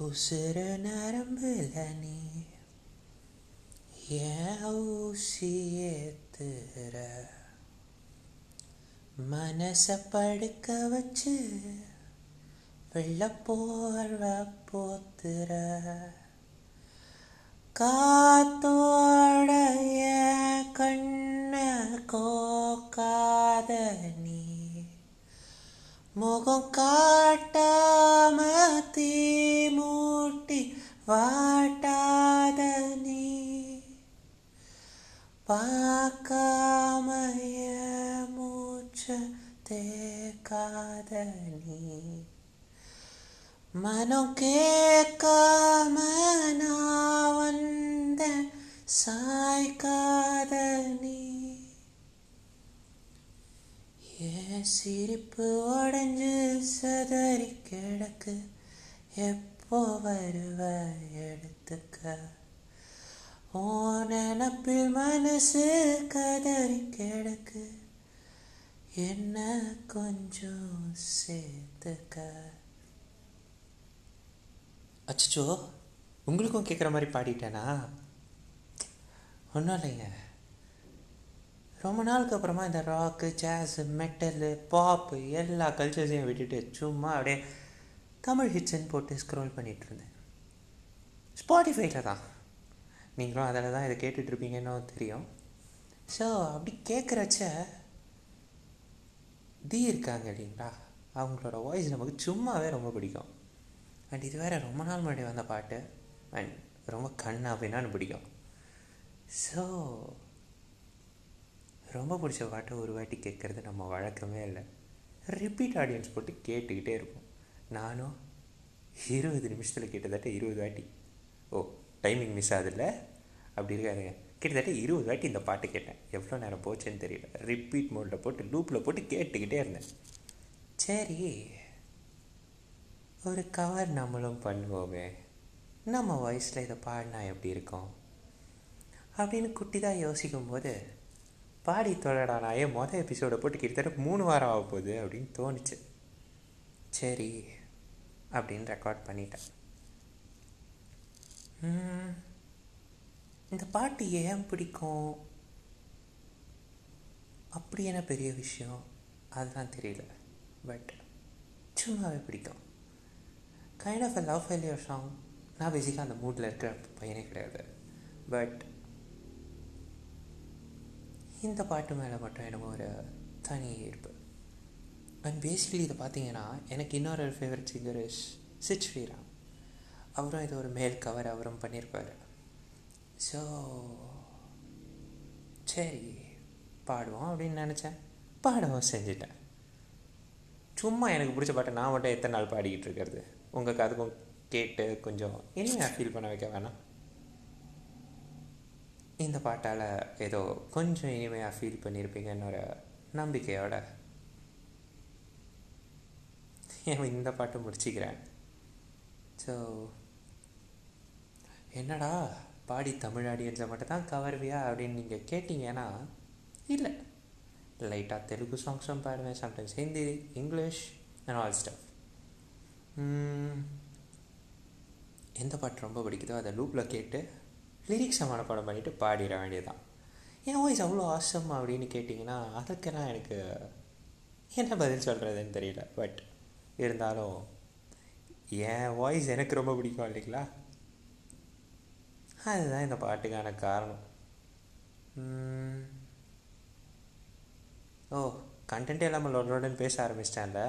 உசுர நரம்புல நீ ஏன் ஊசி மனச படுக்க வச்சு வெள்ளப்போர்வ போத்துற. காத்தோ பார்க்காம என் மூச்ச தேக்காத நீ மனம் கேட்காம நான் வந்த சாய்க்காத என் சிரிப்பு உடஞ்சு சதறி கிடக்கு எப்போ வருவ எடுத்துக்க ஓ நினப்பில் மனசு கதறி கிடக்கு. என்ன கொஞ்சம் சேர்த்துக்க. அச்சோ உங்களுக்கும் கேட்குற மாதிரி பாடிட்டேனா? ஒன்றும் இல்லைங்க ரொம்ப நாளுக்கு அப்புறமா இந்த ராக்கு ஜாஸு மெட்டலு பாப்பு எல்லா கல்ச்சர்ஸையும் விட்டுட்டு சும்மா அப்படியே தமிழ் ஹிட்ஸ்ன்னு போட்டு ஸ்க்ரோல் பண்ணிகிட்டு இருந்தேன். ஸ்பாட்டிஃபைல தான். நீங்களும் அதில் தான் இதை கேட்டுட்ருப்பீங்கன்னு தெரியும். ஸோ அப்படி கேட்குறச்ச தி இருக்காங்க இல்லைங்களா? அவங்களோட வாய்ஸ் நமக்கு சும்மாவே ரொம்ப பிடிக்கும். அண்ட் இது வேறு ரொம்ப நாள் முன்னாடி வந்த பாட்டு. அண்ட் ரொம்ப கண் அப்படின்னான்னு பிடிக்கும். ஸோ ரொம்ப பிடிச்ச பாட்டை ஒரு வாட்டி கேட்குறது நம்ம வழக்கமே இல்லை. ரிப்பீட் ஆடியன்ஸ் போட்டு கேட்டுக்கிட்டே இருப்போம். நானும் இருபது நிமிஷத்தில் கிட்டத்தட்ட இருபது வாட்டி. ஓ டைமிங் மிஸ் ஆகுதுல்ல? அப்படி இருக்காதுங்க கிட்டத்தட்ட இருபது வாட்டி இந்த பாட்டு கேட்டேன். எவ்வளோ நேரம் போச்சுன்னு தெரியல. ரிப்பீட் மோடில் போட்டு லூப்பில் போட்டு கேட்டுக்கிட்டே இருந்தேன். சரி ஒரு கவர் நம்மளும் பண்ணுவோமே. நம்ம வயசில் இதை பாடினா எப்படி இருக்கும்? அப்படின்னு குட்டி தான் யோசிக்கும்போது பாடி தொழடா மொதல் எபிசோடை போட்டு கிட்டத்தட்ட மூணு வாரம் ஆக போகுது அப்படின்னு தோணுச்சு. சரி அப்படின்னு ரெக்கார்ட் பண்ணிட்டேன். இந்த பாட்டு ஏன் பிடிக்கும்? அப்படி என்ன பெரிய விஷயம்? அதெல்லாம் தெரியல. பட் சும்மாவே பிடிக்கும். Kind of a love failure song நான் பேசிக்காக அந்த மூடில் இருக்கிற பையனே கிடையாது. பட் இந்த பாட்டு மேலே மட்டும் எனக்கு ஒரு தனி ஈர்ப்பு. அண்ட் பேசிக்கலி இதை பார்த்தீங்கன்னா எனக்கு இன்னொரு favourite singer is Sid Sriram அவரும் இது ஒரு மேல் கவர் அவரும் பண்ணியிருப்பார். ஸோ சரி பாடுவோம் அப்படின்னு நினச்சேன். பாடவும் செஞ்சிட்டேன். சும்மா எனக்கு பிடிச்ச பாட்டை நான் மட்டும் எத்தனை நாள் பாடிக்கிட்டு இருக்கிறது? உங்கள் காதுக்கும் கேட்டு கொஞ்சம் இனிமையாக ஃபீல் பண்ண வைக்க வேணாம். இந்த பாட்டால் ஏதோ கொஞ்சம் இனிமையாக ஃபீல் பண்ணியிருப்பீங்கன்னு ஒரு நம்பிக்கையோட இந்த பாட்டை முடிச்சிக்கிறேன். ஸோ என்னடா? பாடி தமிழ் ஆடியன்ஸை மட்டும் தான் கவர்வியா அப்படின்னு நீங்கள் கேட்டிங்கன்னா இல்லை. லைட்டாக தெலுங்கு சாங்ஸும் பாடுவேன் sometimes Hindi English and all stuff எந்த பாட்டு ரொம்ப பிடிக்குதோ அதை லூப்பில் கேட்டு லிரிக்ஸை மனப்பாடம் பண்ணிவிட்டு பாடிட வேண்டியதுதான். என் வாய்ஸ் அவ்வளோ ஆசம் அப்படின்னு கேட்டிங்கன்னா அதுக்கெல்லாம் எனக்கு என்ன பதில் சொல்கிறதுன்னு தெரியல. பட் இருந்தாலும் என் வாய்ஸ் எனக்கு ரொம்ப பிடிக்கும் இல்லைங்களா? அதுதான் இந்த பாட்டுக்கான காரணம். ஓ கண்டென்ட் இல்லாமல் லொடலோடன்னு பேச ஆரம்பிச்சிட்டேன்ல.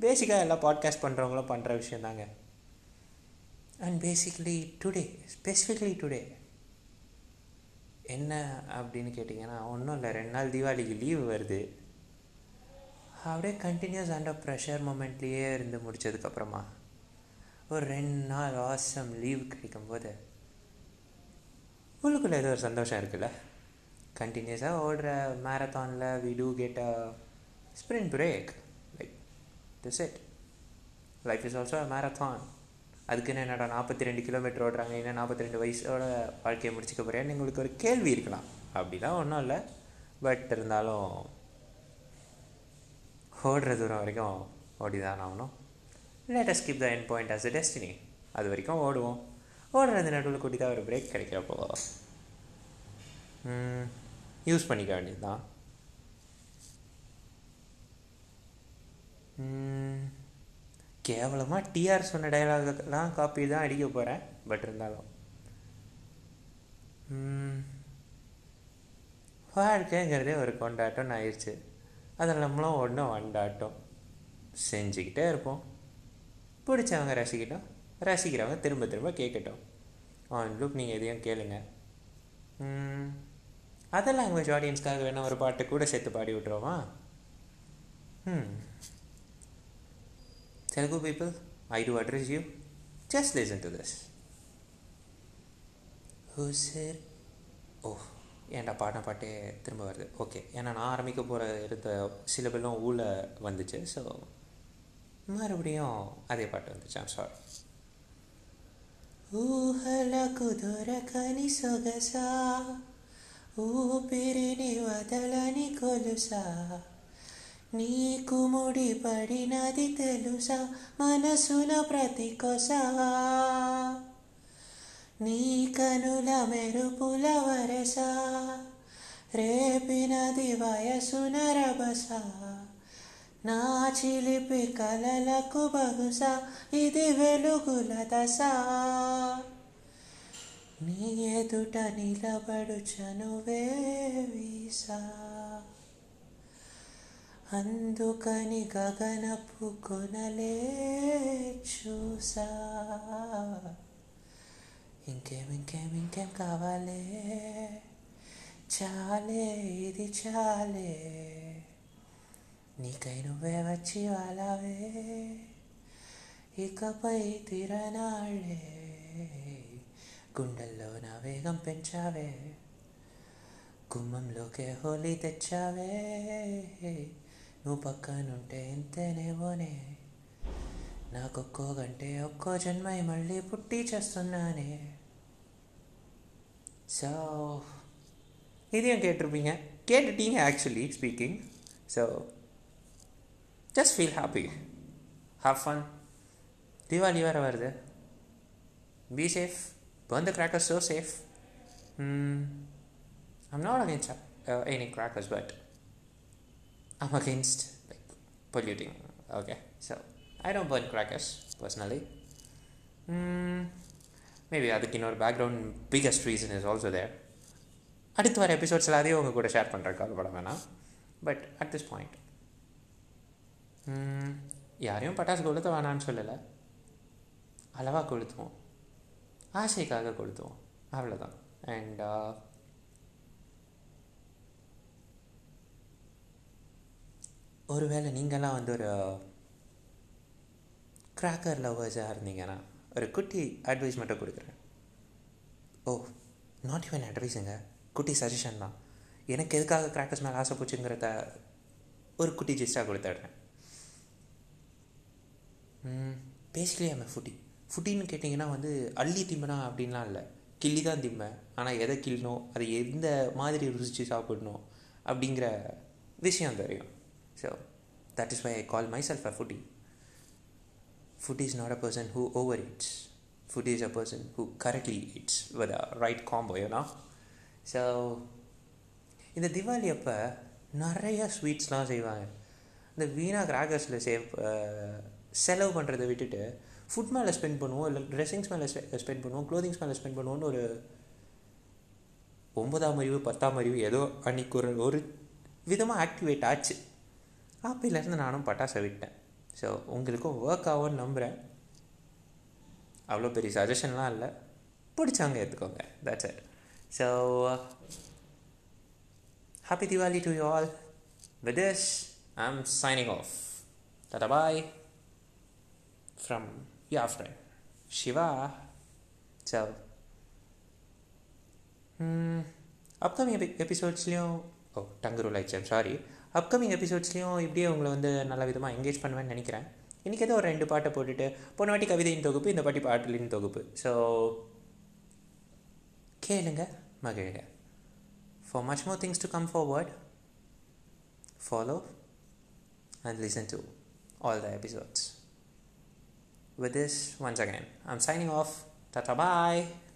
பேசிக்காக எல்லாம் பாட்காஸ்ட் பண்ணுறவங்களும் பண்ணுற விஷயம் தாங்க. And basically today specifically today என்ன அப்படின்னு கேட்டிங்கன்னா ஒன்றும் இல்லை ரெண்டு நாள் தீபாவளிக்கு லீவு வருது. அப்படியே கண்டினியூஸ் அண்டர் ப்ரெஷர் மூமெண்ட்லேயே இருந்து முடித்ததுக்கப்புறமா ஒரு ரெண்டு நாள் ஆசம் லீவ் கிடைக்கும்போது உள்ளுக்குள்ளே ஏதோ ஒரு சந்தோஷம் இருக்குல்ல? கண்டினியூஸாக ஓடுற மேரத்தானில் we do get a sprint break like this it life is also a marathon அதுக்குன்னு என்னடா நாற்பத்தி ரெண்டு கிலோமீட்டர் ஓடுறாங்க. என்ன நாற்பத்தி ரெண்டு வயசோட வாழ்க்கையை முடிச்சுக்க போகிறேன்னு உங்களுக்கு ஒரு கேள்வி இருக்கலாம். அப்படிலாம் ஒன்றும் இல்லை. பட் இருந்தாலும் ஓடுற தூரம் வரைக்கும் ஓடி தான் ஆகணும் latest give the end point as a destiny அது வரைக்கும் ஓடுவோம். ஓடுறது நடுவில் கூட்டி தான் ஒரு பிரேக் கிடைக்கிறப்போ யூஸ் பண்ணிக்க வேண்டியது தான் கேவலமாக டிஆர் சொன்ன டைலாகெல்லாம் காப்பி தான் அடிக்க போகிறேன் பட் இருந்தாலும். வாழ்க்கைங்கிறதே ஒரு கொண்டாட்டம்னு ஆயிடுச்சு அதில் நம்மளும் ஒன்றும் வண்டாட்டம் செஞ்சுக்கிட்டே இருப்போம். பிடிச்சவங்க ரசிக்கிட்டோம். ரசிக்கிறவங்க திரும்ப திரும்ப கேட்கட்டும். Oh, ஆன் லுக் நீங்கள் எதையும் கேளுங்க. அதர் லாங்குவேஜ் ஆடியன்ஸ்க்காக வேணால் ஒரு பாட்டு கூட சேர்த்து பாடி விட்ருவோமா ம். Telugu people I do address you just listen to this Who's it? ஓ ஏன்டா பாடின பாட்டே திரும்ப வருது. ஓகே ஏன்னா நான் ஆரம்பிக்க போகிற இருந்த சிலபெல்லாம் ஊழ வந்துச்சு ஸோ மறுபடியும் அதே பாட்டு வந்துச்சு. ஐம் சாரி ఊహలకు దొరకని సొగసా ఊపిరిని వదలని కొలుసా. నీకు ముడిపడినది తెలుసా మనసున ప్రతి కొసా నీ కనుల మెరుపుల వరసా రేపినది వయసున రభసా. నా చిలిపి కలలకు బహుశా ఇది వెలుగుల దశ. నీ ఎదుట నిలబడుచను వీసా. అందుకని గగనపు కొనలే చూసా. ఇంకేం ఇంకేం ఇంకేం కావాలే? చాలే ఇది చాలే. నీకై నువ్వే వచ్చి వాళ్ళవే ఇకపై తిరనాళ్ళే గుండెల్లో నా వేగం పెంచావే గుమ్మంలోకే హోలీ తెచ్చావే నువ్వు పక్కనుంటే ఇంతేనేమోనే నాకొక్కో గంటే ఒక్కో జన్మై మళ్ళీ పుట్టి చేస్తున్నానే ஸோ இதையும் கேட்டிருப்பீங்க கேட்டுட்டீங்க actually speaking so just feel happy have fun Deepavali வேறு வருது be safe burnt the crackers so safe I'm not against any crackers but I'm against like polluting okay so I don't burn crackers personally maybe அதுக்கு இன்னொரு background biggest reason is also there அடுத்து வர episodes எல்லாத்தையும் உங்கள் கூட share பண்ணுற கவலைப்பட வேணாம் பட் அட் திஸ் பாயிண்ட் யாரையும் பட்டாசு கொளுத்த வேணான்னு சொல்லலை. அளவாக கொளுத்துவோம். ஆசைக்காக கொளுத்துவோம். அவ்வளோதான் அண்ட் ஒருவேளை நீங்களாம் வந்து ஒரு கிராக்கர் லவ்வர்ஸாக இருந்தீங்கன்னா ஒரு குட்டி அட்வைஸ் மட்டும் கொடுக்குறேன். ஓ நாட் ஈவன் அட்வைஸுங்க குட்டி சஜஷன் தான். எனக்கு எதுக்காக கிராக்கர்ஸ் மேலே ஆசை போச்சுங்கிறத ஒரு குட்டி ஜிஸ்டாக கொடுத்துட்றேன் பேசிக்கலி ஆமாம் ஃபுட்டி. ஃபுட்டின்னு கேட்டிங்கன்னா வந்து அள்ளி திம்பனா அப்படின்லாம் இல்லை. கிள்ளி தான் திம்பேன் ஆனால் எதை கிள்ளணும் அதை எந்த மாதிரி ருசித்து சாப்பிடணும் அப்படிங்கிற விஷயம் தெரியும். So that is why I call myself a foodie food is not a person who over it's food is a person who correctly it's with right right combo know. So இந்த தீபாவளி அப்போ நிறைய ஸ்வீட்ஸ்லாம் செய்வாங்க. இந்த வீணா கிராக்கர்ஸில் சேவ் செலவு பண்ணுறதை விட்டுட்டு food மேலே spend பண்ணுவோம் இல்லை ட்ரெஸ்ஸிங்ஸ் மேலே ஸ்பெண்ட் பண்ணுவோம் க்ளோதிங்ஸ் மேலே ஸ்பெண்ட் பண்ணுவோம்னு ஒரு ஒன்பதாம் அறிவு பத்தாம் அறிவு ஏதோ அன்றைக்கி ஒரு ஒரு விதமாக ஆக்டிவேட் ஆச்சு. அப்போலேருந்து நானும் பட்டாசை விட்டேன். ஸோ உங்களுக்கும் ஒர்க் ஆகும்னு நம்புகிறேன் அவ்வளோ பெரிய சஜஷன்லாம் இல்லை. பிடிச்சவங்க எடுத்துக்கோங்க that's it so happy Diwali to you all with this I am signing off tata bye from ya friend Shiva so upcoming எபிசோட்ஸ்லேயும் O tongue rule ஆயிடுச்சு சாரி அப்கமிங் எபிசோட்ஸ்லேயும் இப்படியே உங்களை வந்து நல்ல விதமாக என்கேஜ் பண்ணுவேன்னு நினைக்கிறேன். இன்றைக்கி ஏதோ ஒரு ரெண்டு பாட்டை போட்டுட்டு போன வாட்டி கவிதையின் தொகுப்பு இந்த பாட்டி பாட்டுலின் தொகுப்பு. ஸோ கேளுங்க மகிழுங்க. For much more things to come forward follow and listen to all the episodes with this once again. I'm signing off. Tata bye